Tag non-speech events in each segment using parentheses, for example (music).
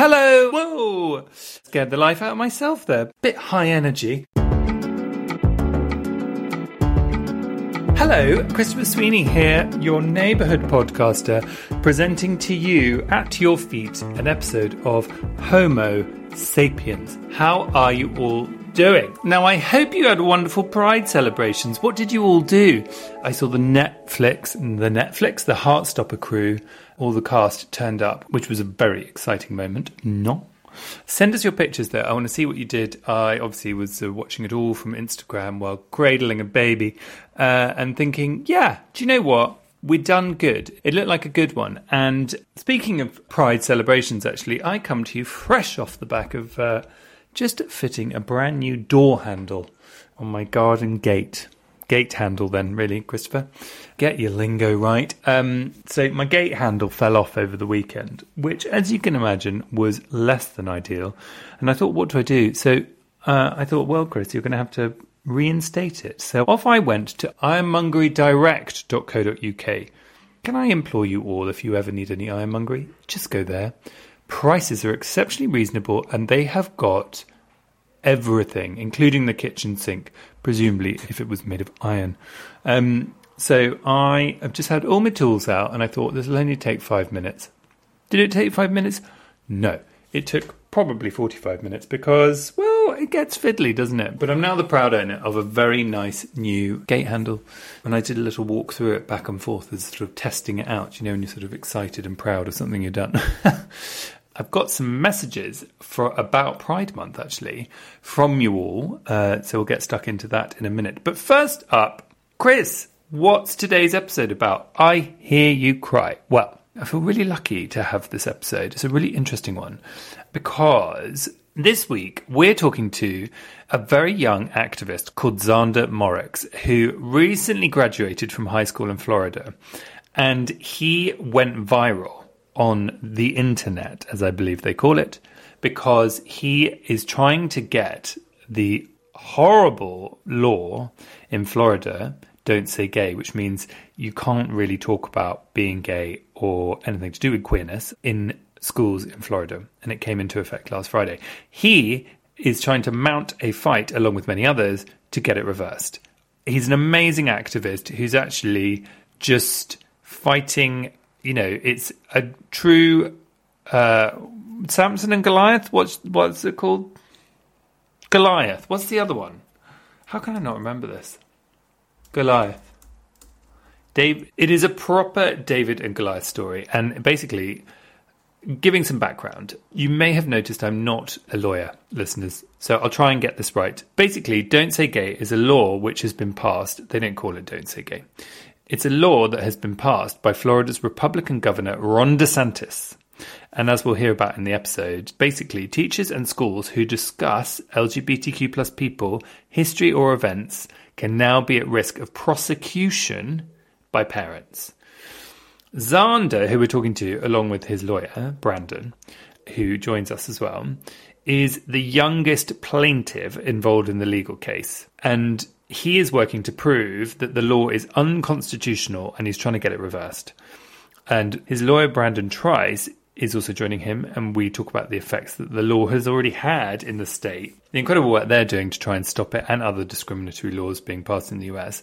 Hello! Whoa! Scared the life out of myself there. Bit high energy. Hello, Christopher Sweeney here, your neighbourhood podcaster, presenting to you at your feet an episode of Homo Sapiens. How are you all doing? Now, I hope you had wonderful Pride celebrations. What did you all do? I saw the Netflix, the Netflix, the Heartstopper crew, all the cast turned up, which was a very exciting moment. No. Send us your pictures there. I want to see what you did. I obviously was uh, watching it all from Instagram while cradling a baby uh, and thinking, yeah, do you know what? We'd done good. It looked like a good one. And speaking of Pride celebrations, actually, I come to you fresh off the back of uh, just fitting a brand new door handle on my garden gate gate handle then, really, Christopher. Get your lingo right. Um, so my gate handle fell off over the weekend, which, as you can imagine, was less than ideal. And I thought, what do I do? So uh, I thought, well, Chris, you're going to have to reinstate it. So off I went to ironmongerydirect.co.uk. Can I implore you all, if you ever need any ironmongery, just go there. Prices are exceptionally reasonable, and they have got everything, including the kitchen sink, presumably if it was made of iron. Um, so I have just had all my tools out, and I thought this will only take five minutes. Did it take five minutes? No, it took probably 45 minutes because, well, it gets fiddly, doesn't it? But I'm now the proud owner of a very nice new gate handle. And I did a little walk through it back and forth as sort of testing it out, you know, when you're sort of excited and proud of something you've done. (laughs) I've got some messages for about Pride Month actually from you all, uh, so we'll get stuck into that in a minute. But first up, Chris, what's today's episode about? I hear you cry. Well, I feel really lucky to have this episode. It's a really interesting one because this week we're talking to a very young activist called Zander Moricz, who recently graduated from high school in Florida, and he went viral on the internet, as I believe they call it, because he is trying to get the horrible law in Florida, don't say gay, which means you can't really talk about being gay or anything to do with queerness in schools in Florida. And it came into effect last Friday. He is trying to mount a fight, along with many others, to get it reversed. He's an amazing activist who's actually just fighting you know, it's a true uh, Samson and Goliath. What's what's it called? Goliath. What's the other one? How can I not remember this? Goliath. Dave. It is a proper David and Goliath story, and basically, giving some background, you may have noticed I'm not a lawyer, listeners. So I'll try and get this right. Basically, "Don't Say Gay" is a law which has been passed. They don't call it "Don't Say Gay." It's a law that has been passed by Florida's Republican governor, Ron DeSantis. And as we'll hear about in the episode, basically, teachers and schools who discuss LGBTQ plus people, history, or events can now be at risk of prosecution by parents. Zander, who we're talking to, along with his lawyer, Brandon, who joins us as well, is the youngest plaintiff involved in the legal case. And he is working to prove that the law is unconstitutional and he's trying to get it reversed. And his lawyer, Brandon Trice, is also joining him, and we talk about the effects that the law has already had in the state, the incredible work they're doing to try and stop it, and other discriminatory laws being passed in the US.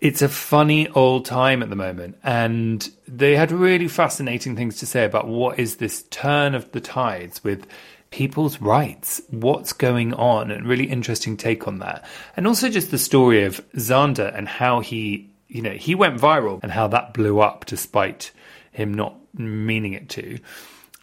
It's a funny old time at the moment, and they had really fascinating things to say about what is this turn of the tides with people's rights, what's going on, and really interesting take on that. And also just the story of Zander and how he, you know, he went viral and how that blew up despite him not meaning it to.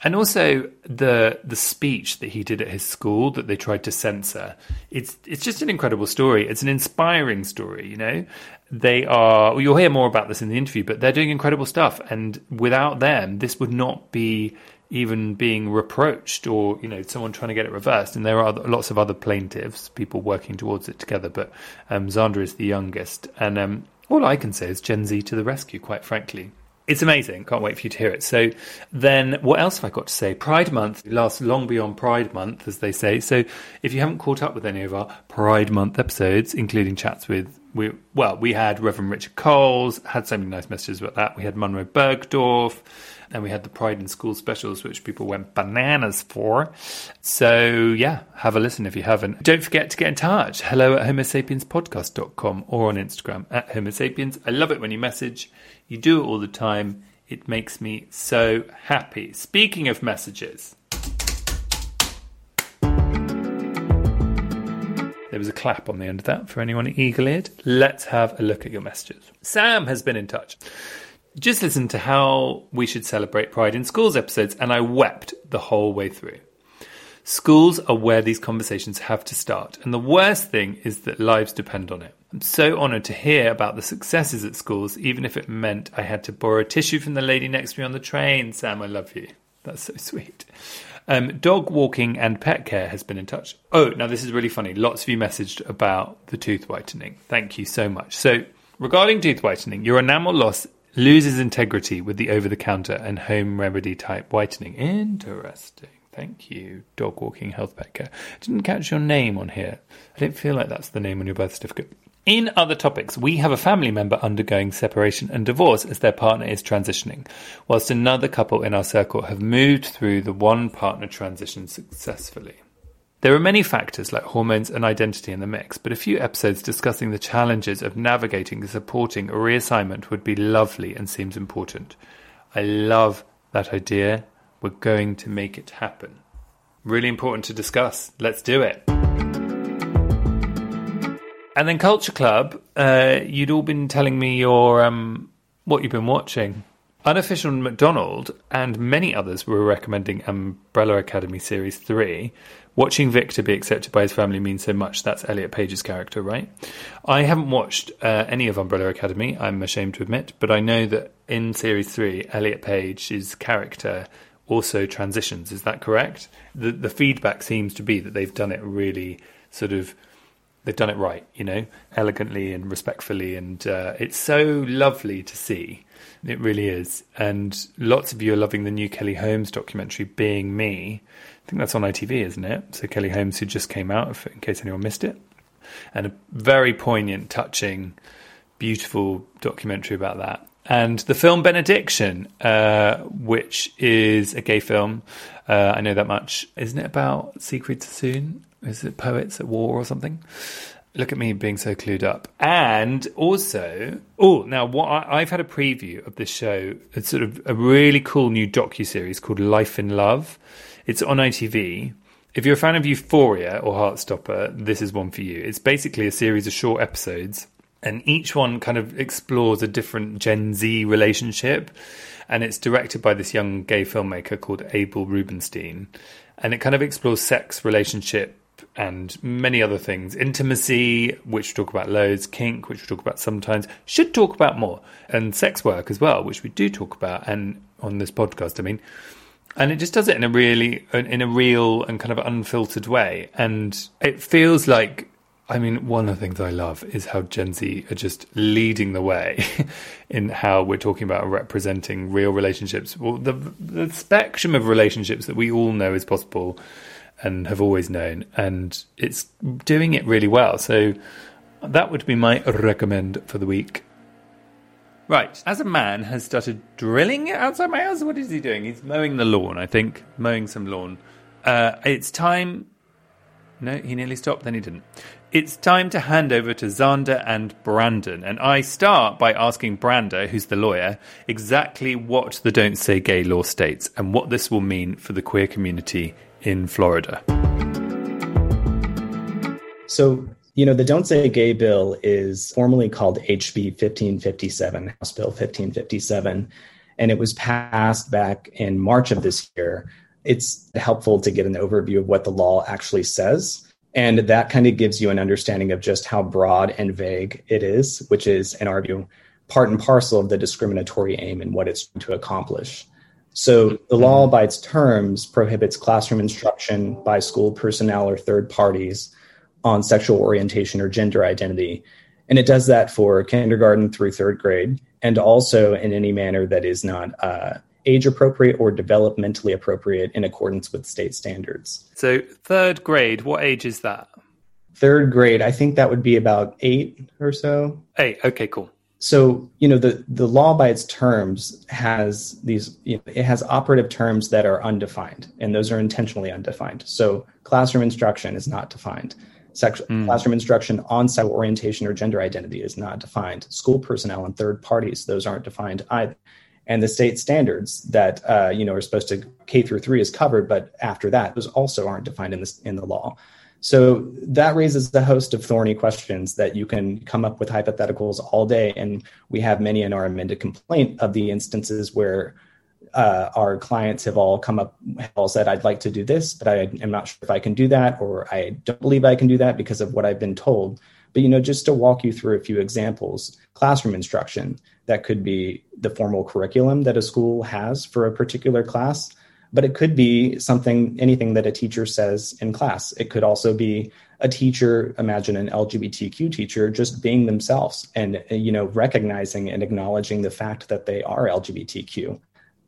And also the the speech that he did at his school that they tried to censor. It's it's just an incredible story. It's an inspiring story, you know. They are well, you'll hear more about this in the interview, but they're doing incredible stuff and without them this would not be even being reproached or you know someone trying to get it reversed. And there are lots of other plaintiffs people working towards it together but um, Zander is the youngest. And um, all I can say is Gen Z to the rescue quite frankly. It's amazing. Can't wait for you to hear it. So then what else have I got to say? Pride month lasts long beyond Pride month as they say. So if you haven't caught up with any of our Pride month episodes including chats with we well, we had Reverend Richard Coles, had so many nice messages about that. We had Munroe Bergdorf, and we had the Pride in School specials, which people went bananas for. So yeah, have a listen if you haven't. Don't forget to get in touch. Hello at homosapienspodcast.com or on Instagram at homosapiens. I love it when you message. You do it all the time. It makes me so happy. Speaking of messages. There was a clap on the end of that for anyone eagle eared. Let's have a look at your messages. Sam has been in touch. Just listen to how we should celebrate Pride in Schools episodes, and I wept the whole way through. Schools are where these conversations have to start, and the worst thing is that lives depend on it. I'm so honoured to hear about the successes at schools, even if it meant I had to borrow a tissue from the lady next to me on the train. Sam, I love you. That's so sweet. Um, dog walking and pet care has been in touch. Oh, now this is really funny. Lots of you messaged about the tooth whitening. Thank you so much. So, regarding tooth whitening, your enamel loss loses integrity with the over the counter and home remedy type whitening. Interesting. Thank you, dog walking health pet care. didn't catch your name on here. I don't feel like that's the name on your birth certificate. In other topics, we have a family member undergoing separation and divorce as their partner is transitioning, whilst another couple in our circle have moved through the one partner transition successfully. There are many factors like hormones and identity in the mix, but a few episodes discussing the challenges of navigating supporting a reassignment would be lovely and seems important. I love that idea. We're going to make it happen. Really important to discuss. Let's do it. And then Culture Club, uh, you'd all been telling me your um, what you've been watching. Unofficial McDonald and many others were recommending Umbrella Academy Series 3. Watching Victor be accepted by his family means so much. That's Elliot Page's character, right? I haven't watched uh, any of Umbrella Academy, I'm ashamed to admit, but I know that in Series 3, Elliot Page's character also transitions. Is that correct? The, the feedback seems to be that they've done it really sort of they've done it right, you know, elegantly and respectfully, and uh, it's so lovely to see. It really is, and lots of you are loving the new Kelly Holmes documentary, "Being Me." I think that's on ITV, isn't it? So Kelly Holmes, who just came out, in case anyone missed it, and a very poignant, touching, beautiful documentary about that. And the film Benediction, uh, which is a gay film, uh, I know that much. Isn't it about Siegfried Sassoon? is it poets at war or something? Look at me being so clued up. And also, oh, now what I, have had a preview of this show. It's sort of a really cool new docu series called Life in Love. It's on ITV. If you're a fan of Euphoria or Heartstopper, this is one for you. It's basically a series of short episodes, and each one kind of explores a different Gen Z relationship. And it's directed by this young gay filmmaker called Abel Rubenstein. And it kind of explores sex, relationship, and many other things. Intimacy, which we talk about loads, kink, which we talk about sometimes, should talk about more, and sex work as well, which we do talk about, and on this podcast, I mean. And it just does it in a really, in a real and kind of unfiltered way. And it feels like, I mean, one of the things I love is how Gen Z are just leading the way (laughs) in how we're talking about representing real relationships. Well, the, the spectrum of relationships that we all know is possible and have always known, and it's doing it really well. So that would be my recommend for the week. Right, as a man has started drilling outside my house, what is he doing? He's mowing the lawn, I think, mowing some lawn. Uh, it's time. No, he nearly stopped, then he didn't. It's time to hand over to Zander and Brandon. And I start by asking Brander, who's the lawyer, exactly what the Don't Say Gay law states and what this will mean for the queer community in Florida? So, you know, the Don't Say Gay bill is formally called HB 1557, House Bill 1557, and it was passed back in March of this year. It's helpful to get an overview of what the law actually says. And that kind of gives you an understanding of just how broad and vague it is, which is, in our view, part and parcel of the discriminatory aim and what it's to accomplish. So the law, by its terms, prohibits classroom instruction by school personnel or third parties on sexual orientation or gender identity. And it does that for kindergarten through third grade, and also in any manner that is not uh, age appropriate or developmentally appropriate in accordance with state standards. So, third grade, what age is that? third grade, I think that would be about eight or so. Eight. Okay, cool. So you know the the law by its terms has these you know, it has operative terms that are undefined, and those are intentionally undefined. So classroom instruction is not defined. Sexual mm. classroom instruction on sexual orientation or gender identity is not defined. School personnel and third parties, those aren't defined either. And the state standards that uh, you know are supposed to K through three is covered, but after that, those also aren't defined in this in the law. So that raises a host of thorny questions that you can come up with hypotheticals all day. And we have many in our amended complaint of the instances where uh, our clients have all come up, all said, I'd like to do this, but I am not sure if I can do that, or I don't believe I can do that because of what I've been told. But, you know, just to walk you through a few examples, classroom instruction, that could be the formal curriculum that a school has for a particular class, but it could be something, anything that a teacher says in class. It could also be a teacher, imagine an LGBTQ teacher, just being themselves and, you know, recognizing and acknowledging the fact that they are LGBTQ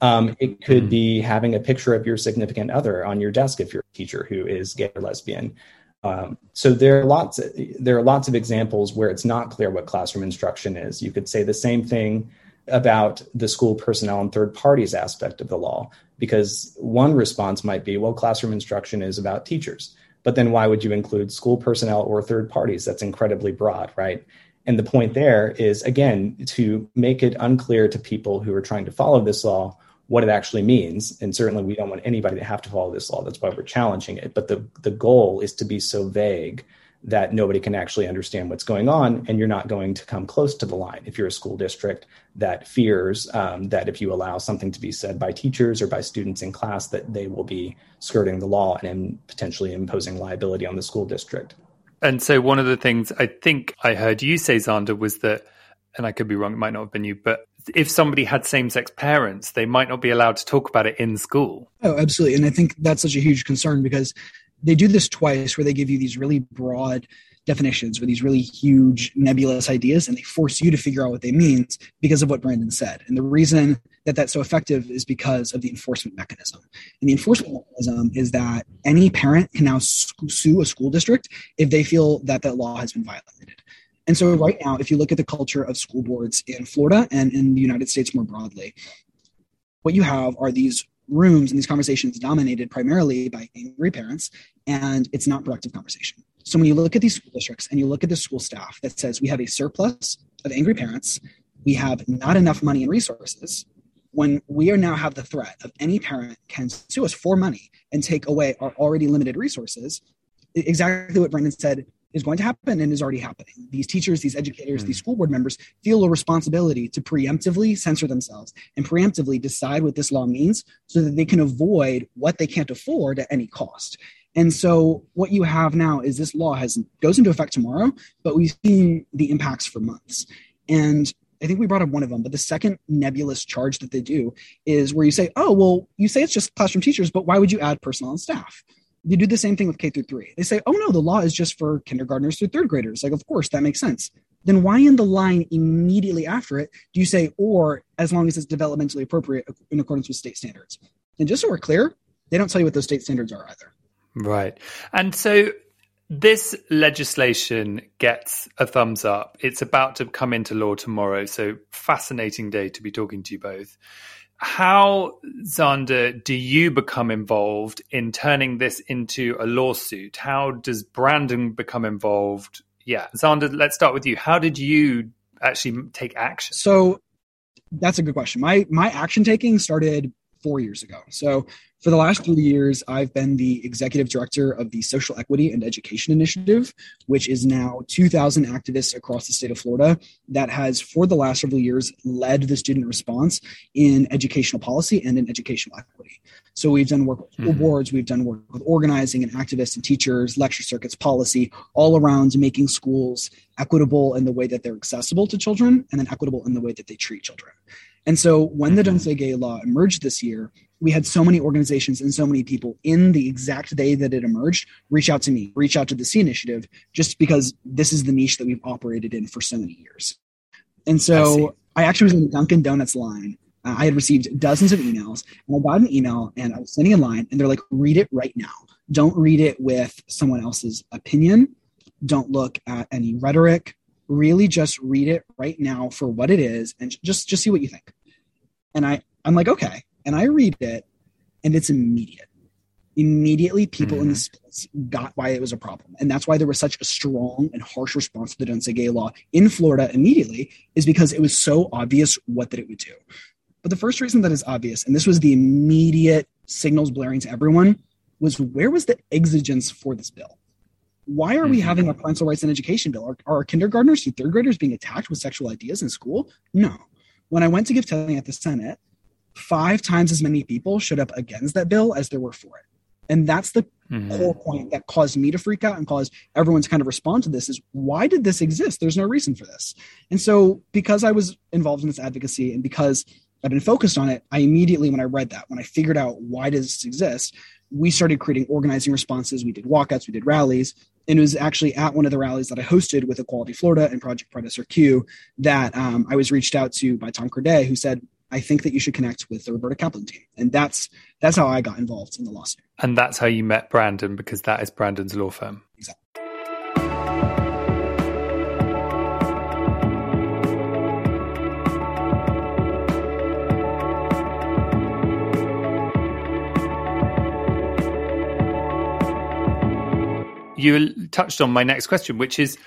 um, it could hmm. be having a picture of your significant other on your desk if you're a teacher who is gay or lesbian. Um, so there are lots. Of, there are lots of examples where it's not clear what classroom instruction is. You could say the same thing about the school personnel and third parties aspect of the law, because one response might be, well, classroom instruction is about teachers, but then why would you include school personnel or third parties? That's incredibly broad, right? And the point there is, again, to make it unclear to people who are trying to follow this law what it actually means. And certainly we don't want anybody to have to follow this law. That's why we're challenging it. But the, the goal is to be so vague that nobody can actually understand what's going on and you're not going to come close to the line if you're a school district that fears um, that if you allow something to be said by teachers or by students in class that they will be skirting the law and potentially imposing liability on the school district and so one of the things i think i heard you say Zander was that and i could be wrong it might not have been you but if somebody had same sex parents, they might not be allowed to talk about it in school. Oh, absolutely. And I think that's such a huge concern because they do this twice where they give you these really broad definitions with these really huge nebulous ideas and they force you to figure out what they mean because of what Brandon said. And the reason that that's so effective is because of the enforcement mechanism. And the enforcement mechanism is that any parent can now sue a school district if they feel that that law has been violated. And so, right now, if you look at the culture of school boards in Florida and in the United States more broadly, what you have are these rooms and these conversations dominated primarily by angry parents, and it's not productive conversation. So, when you look at these school districts and you look at the school staff that says we have a surplus of angry parents, we have not enough money and resources, when we are now have the threat of any parent can sue us for money and take away our already limited resources, exactly what Brendan said is going to happen and is already happening. These teachers, these educators, mm. these school board members feel a responsibility to preemptively censor themselves and preemptively decide what this law means so that they can avoid what they can't afford at any cost. And so what you have now is this law has goes into effect tomorrow, but we've seen the impacts for months. And I think we brought up one of them, but the second nebulous charge that they do is where you say, oh, well, you say it's just classroom teachers, but why would you add personnel and staff? They do the same thing with K through three. They say, oh no, the law is just for kindergartners through third graders. Like, of course, that makes sense. Then why in the line immediately after it do you say, or as long as it's developmentally appropriate in accordance with state standards? And just so we're clear, they don't tell you what those state standards are either. Right. And so this legislation gets a thumbs up. It's about to come into law tomorrow. So fascinating day to be talking to you both how, Zander, do you become involved in turning this into a lawsuit? How does Brandon become involved? Yeah, Zander, let's start with you. How did you actually take action? So that's a good question. My my action taking started four years ago. So for the last three years, I've been the executive director of the Social Equity and Education Initiative, which is now 2,000 activists across the state of Florida that has, for the last several years, led the student response in educational policy and in educational equity. So we've done work with school mm-hmm. boards, we've done work with organizing and activists and teachers, lecture circuits, policy, all around making schools equitable in the way that they're accessible to children and then equitable in the way that they treat children. And so when the Don't Say Gay law emerged this year, we had so many organizations and so many people in the exact day that it emerged reach out to me, reach out to the SEE Initiative, just because this is the niche that we've operated in for so many years. And so I, I actually was in the Dunkin' Donuts line. Uh, I had received dozens of emails, and I got an email, and I was sending a line, and they're like, "Read it right now. Don't read it with someone else's opinion. Don't look at any rhetoric. Really just read it right now for what it is and just just see what you think. And I I'm like, okay. And I read it and it's immediate. Immediately people mm-hmm. in the space got why it was a problem. And that's why there was such a strong and harsh response to the Don't Say Gay law in Florida immediately, is because it was so obvious what that it would do. But the first reason that is obvious, and this was the immediate signals blaring to everyone, was where was the exigence for this bill? Why are we mm-hmm. having a parental rights and education bill? Are, are kindergartners and third graders being attacked with sexual ideas in school? No. When I went to give testimony at the Senate, five times as many people showed up against that bill as there were for it. And that's the mm-hmm. core point that caused me to freak out and caused everyone to kind of respond to this is why did this exist? There's no reason for this. And so because I was involved in this advocacy and because I've been focused on it, I immediately, when I read that, when I figured out why does this exist, we started creating organizing responses. We did walkouts, we did rallies. And it was actually at one of the rallies that I hosted with Equality Florida and Project Predecessor Q that um, I was reached out to by Tom Corday, who said, I think that you should connect with the Roberta Kaplan team. And that's that's how I got involved in the lawsuit. And that's how you met Brandon because that is Brandon's law firm. Exactly. you touched on my next question, which is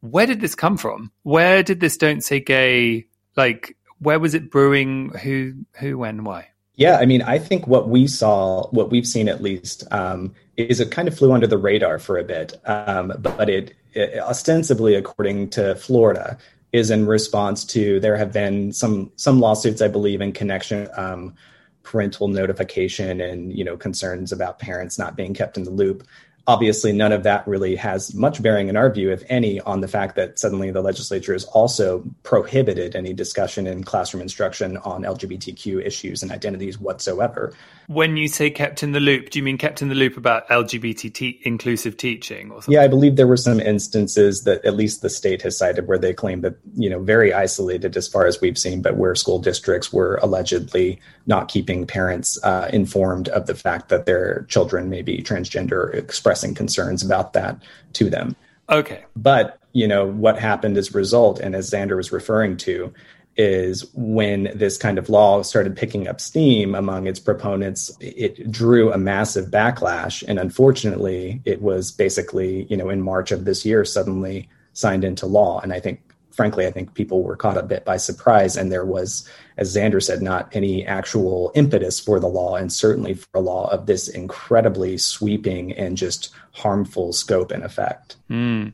where did this come from? Where did this don't say gay like where was it brewing? Who who when why? Yeah, I mean, I think what we saw, what we've seen at least, um, is it kind of flew under the radar for a bit, um, but it, it, ostensibly, according to Florida, is in response to there have been some some lawsuits, I believe, in connection um, parental notification and you know concerns about parents not being kept in the loop obviously none of that really has much bearing in our view if any on the fact that suddenly the legislature has also prohibited any discussion in classroom instruction on lgbtq issues and identities whatsoever. When you say kept in the loop do you mean kept in the loop about lgbt te- inclusive teaching or something? Yeah i believe there were some instances that at least the state has cited where they claim that you know very isolated as far as we've seen but where school districts were allegedly not keeping parents uh, informed of the fact that their children may be transgender expressing concerns about that to them. Okay. But, you know, what happened as a result, and as Zander was referring to, is when this kind of law started picking up steam among its proponents, it drew a massive backlash. And unfortunately, it was basically, you know, in March of this year, suddenly signed into law. And I think frankly, I think people were caught a bit by surprise. And there was, as Zander said, not any actual impetus for the law, and certainly for a law of this incredibly sweeping and just harmful scope and effect. Mm.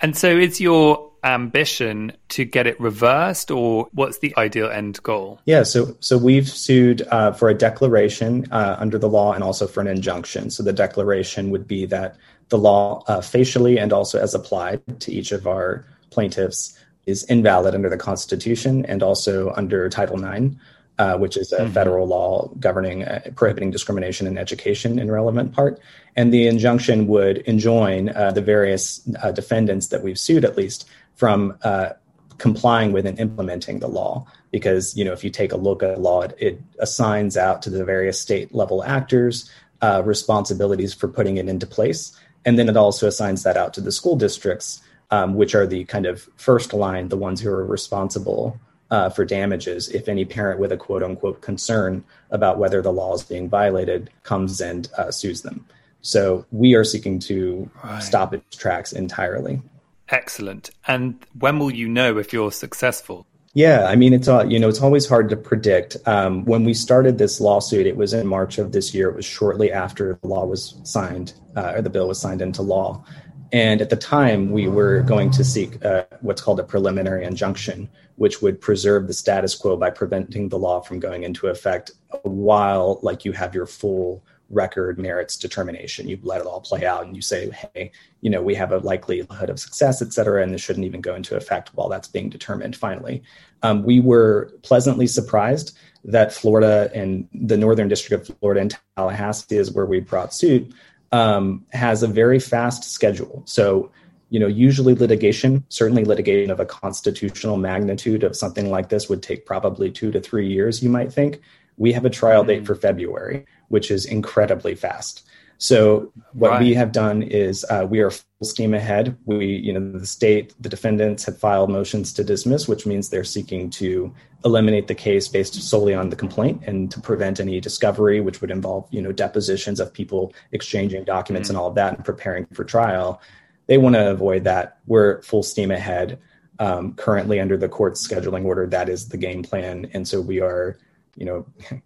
And so, is your ambition to get it reversed, or what's the ideal end goal? Yeah, so so we've sued uh, for a declaration uh, under the law and also for an injunction. So the declaration would be that the law, uh, facially and also as applied to each of our plaintiffs, is invalid under the Constitution and also under Title IX, uh, which is a mm-hmm. federal law governing uh, prohibiting discrimination in education in relevant part. And the injunction would enjoin uh, the various uh, defendants that we've sued, at least, from uh, complying with and implementing the law. Because you know, if you take a look at the law, it, it assigns out to the various state level actors uh, responsibilities for putting it into place, and then it also assigns that out to the school districts um, which are the kind of first line, the ones who are responsible uh, for damages if any parent with a quote unquote concern about whether the law is being violated comes and uh, sues them. So we are seeking to right. stop its tracks entirely. Excellent. And when will you know if you're successful? Yeah, I mean it's uh, you know it's always hard to predict. Um, when we started this lawsuit, it was in March of this year. It was shortly after the law was signed uh, or the bill was signed into law, and at the time, we were going to seek uh, what's called a preliminary injunction, which would preserve the status quo by preventing the law from going into effect while, like, you have your full record merits determination. You let it all play out, and you say, "Hey, you know, we have a likelihood of success, et cetera, and this shouldn't even go into effect while that's being determined." Finally, um, we were pleasantly surprised that Florida and the Northern District of Florida and Tallahassee is where we brought suit um, has a very fast schedule. So, you know, usually litigation, certainly litigation of a constitutional magnitude of something like this would take probably two to three years, you might think. We have a trial date mm-hmm. for February, which is incredibly fast. So what right. we have done is uh, we are full steam ahead. We, you know, the state, the defendants have filed motions to dismiss, which means they're seeking to eliminate the case based solely on the complaint and to prevent any discovery, which would involve, you know, depositions of people exchanging documents mm-hmm. and all of that and preparing for trial. They want to avoid that. We're full steam ahead. Um, currently, under the court's scheduling order, that is the game plan, and so we are, you know. (laughs)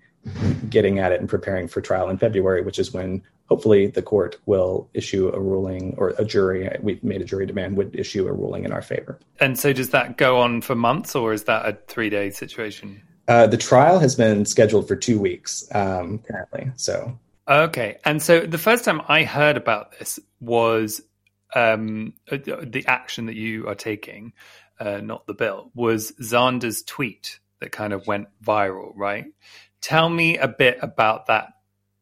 getting at it and preparing for trial in February, which is when hopefully the court will issue a ruling or a jury we've made a jury demand would issue a ruling in our favor. And so does that go on for months or is that a three day situation? Uh, the trial has been scheduled for two weeks um, currently so. Okay and so the first time i heard about this was um, the action that you are taking uh, not the bill was zander's tweet that kind of went viral right? Tell me a bit about that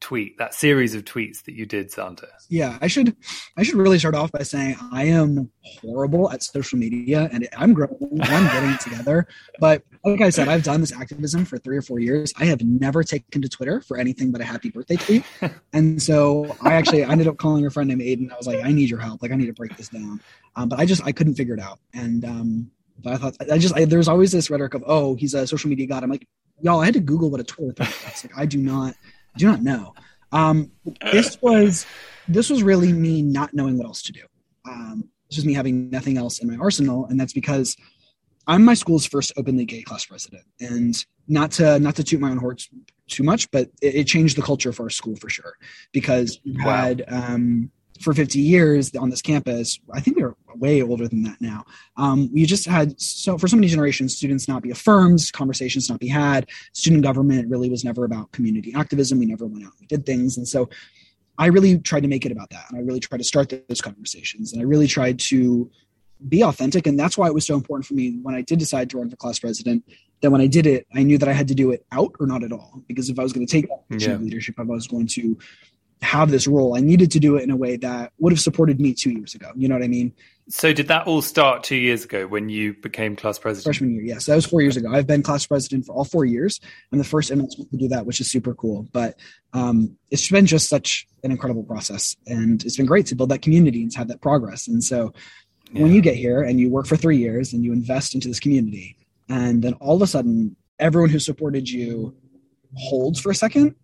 tweet, that series of tweets that you did, Santa. Yeah, I should I should really start off by saying I am horrible at social media and I'm growing, I'm getting it together. But like I said, I've done this activism for three or four years. I have never taken to Twitter for anything but a happy birthday tweet. (laughs) and so I actually I ended up calling a friend named Aiden. I was like, I need your help. Like I need to break this down. Um, but I just I couldn't figure it out. And um, but I thought I just I, there's always this rhetoric of oh he's a social media god. I'm like y'all I had to Google what a Twitter thread is. Like I do not do not know. Um, this (laughs) was this was really me not knowing what else to do. Um, this was me having nothing else in my arsenal, and that's because I'm my school's first openly gay class president. And not to not to toot my own horn too much, but it, it changed the culture for our school for sure because wow. had um, for 50 years on this campus. I think we are way older than that now. Um, we just had so for so many generations, students not be affirmed, conversations not be had. Student government really was never about community activism. We never went out and did things, and so I really tried to make it about that, and I really tried to start those conversations, and I really tried to be authentic, and that's why it was so important for me when I did decide to run for class president. That when I did it, I knew that I had to do it out or not at all, because if I was going to take yeah. leadership, if I was going to have this role. I needed to do it in a way that would have supported me two years ago. You know what I mean? So did that all start two years ago when you became class president? Freshman year, yes. That was four years ago. I've been class president for all four years. I'm the first MSP to do that, which is super cool. But um, it's been just such an incredible process. And it's been great to build that community and to have that progress. And so yeah. when you get here and you work for three years and you invest into this community, and then all of a sudden everyone who supported you holds for a second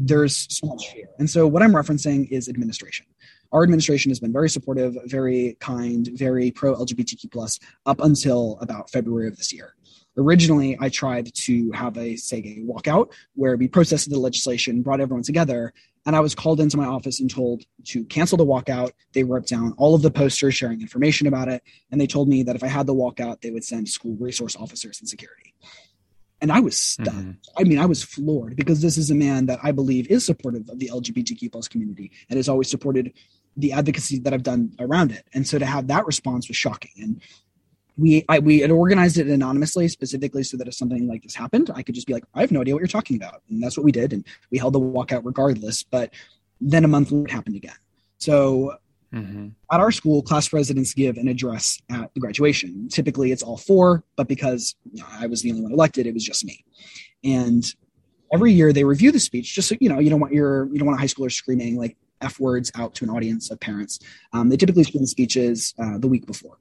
there's so much fear. And so what I'm referencing is administration. Our administration has been very supportive, very kind, very pro LGBTQ plus up until about February of this year. Originally, I tried to have a say gay walkout where we protested the legislation, brought everyone together, and I was called into my office and told to cancel the walkout. They ripped down all of the posters sharing information about it, and they told me that if I had the walkout, they would send school resource officers and security. And I was stunned. Mm-hmm. I mean, I was floored because this is a man that I believe is supportive of the LGBTQ plus community and has always supported the advocacy that I've done around it. And so to have that response was shocking. And we I, we had organized it anonymously, specifically so that if something like this happened, I could just be like, I have no idea what you're talking about, and that's what we did. And we held the walkout regardless. But then a month later, it happened again. So Mm-hmm. At our school, class presidents give an address at the graduation. Typically, it's all four, but because you know, I was the only one elected, it was just me. And every year they review the speech, just so you know, you don't want your you don't want a high schooler screaming like f words out to an audience of parents. Um, they typically the speeches uh, the week before,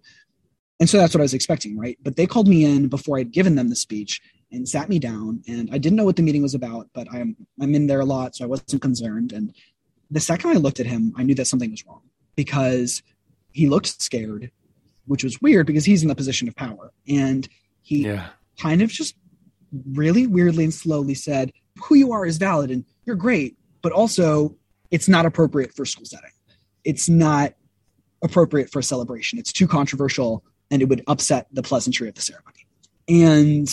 and so that's what I was expecting, right? But they called me in before I'd given them the speech and sat me down, and I didn't know what the meeting was about, but I'm I'm in there a lot, so I wasn't concerned. And the second I looked at him, I knew that something was wrong because he looked scared, which was weird because he's in the position of power. And he yeah. kind of just really weirdly and slowly said, Who you are is valid and you're great, but also it's not appropriate for school setting. It's not appropriate for a celebration. It's too controversial and it would upset the pleasantry of the ceremony. And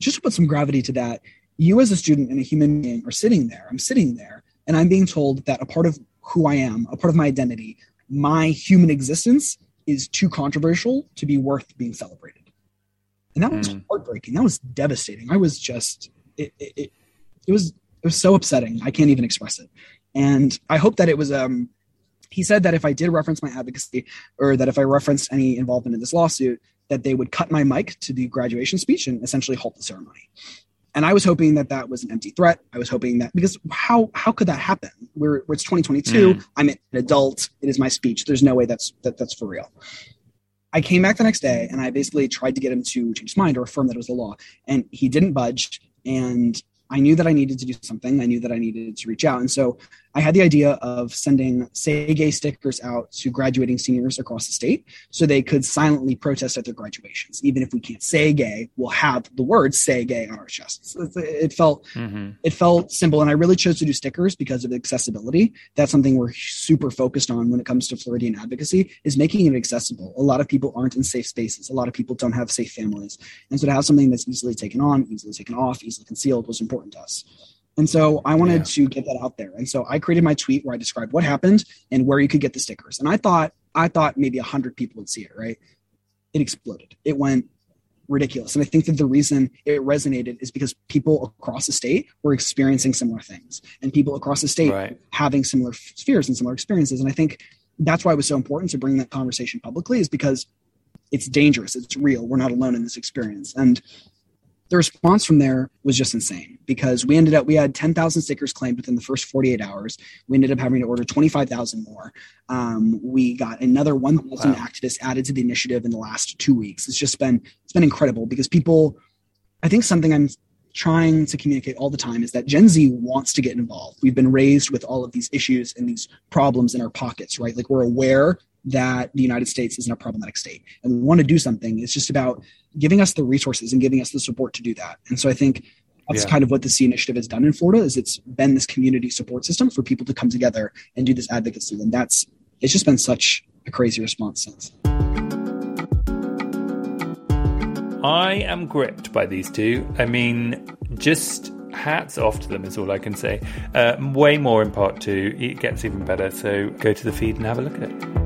just to put some gravity to that, you as a student and a human being are sitting there. I'm sitting there and I'm being told that a part of who I am, a part of my identity, my human existence is too controversial to be worth being celebrated. And that was mm. heartbreaking. That was devastating. I was just it, it, it, it was it was so upsetting. I can't even express it. And I hope that it was um he said that if I did reference my advocacy or that if I referenced any involvement in this lawsuit, that they would cut my mic to the graduation speech and essentially halt the ceremony. And I was hoping that that was an empty threat. I was hoping that because how how could that happen? We're, it's 2022. Mm. I'm an adult. It is my speech. There's no way that's that, that's for real. I came back the next day and I basically tried to get him to change his mind or affirm that it was the law, and he didn't budge. And I knew that I needed to do something. I knew that I needed to reach out. And so I had the idea of sending Say Gay stickers out to graduating seniors across the state so they could silently protest at their graduations. Even if we can't say gay, we'll have the word say gay on our chests. It felt mm-hmm. it felt simple. And I really chose to do stickers because of accessibility. That's something we're super focused on when it comes to Floridian advocacy is making it accessible. A lot of people aren't in safe spaces. A lot of people don't have safe families. And so to have something that's easily taken on, easily taken off, easily concealed was important to us. And so I wanted yeah. to get that out there. And so I created my tweet where I described what happened and where you could get the stickers. And I thought I thought maybe 100 people would see it, right? It exploded. It went ridiculous. And I think that the reason it resonated is because people across the state were experiencing similar things and people across the state right. having similar fears and similar experiences. And I think that's why it was so important to bring that conversation publicly is because it's dangerous. It's real. We're not alone in this experience. And the response from there was just insane because we ended up we had 10,000 stickers claimed within the first 48 hours. We ended up having to order 25,000 more. Um, we got another 1,000 wow. activists added to the initiative in the last two weeks. It's just been it's been incredible because people. I think something I'm trying to communicate all the time is that Gen Z wants to get involved. We've been raised with all of these issues and these problems in our pockets, right? Like we're aware that the United States is in a problematic state and we want to do something. It's just about giving us the resources and giving us the support to do that. And so I think that's yeah. kind of what the SEE initiative has done in Florida is it's been this community support system for people to come together and do this advocacy. And that's it's just been such a crazy response since. I am gripped by these two. I mean, just hats off to them is all I can say. Uh, way more in part two. It gets even better. So go to the feed and have a look at it.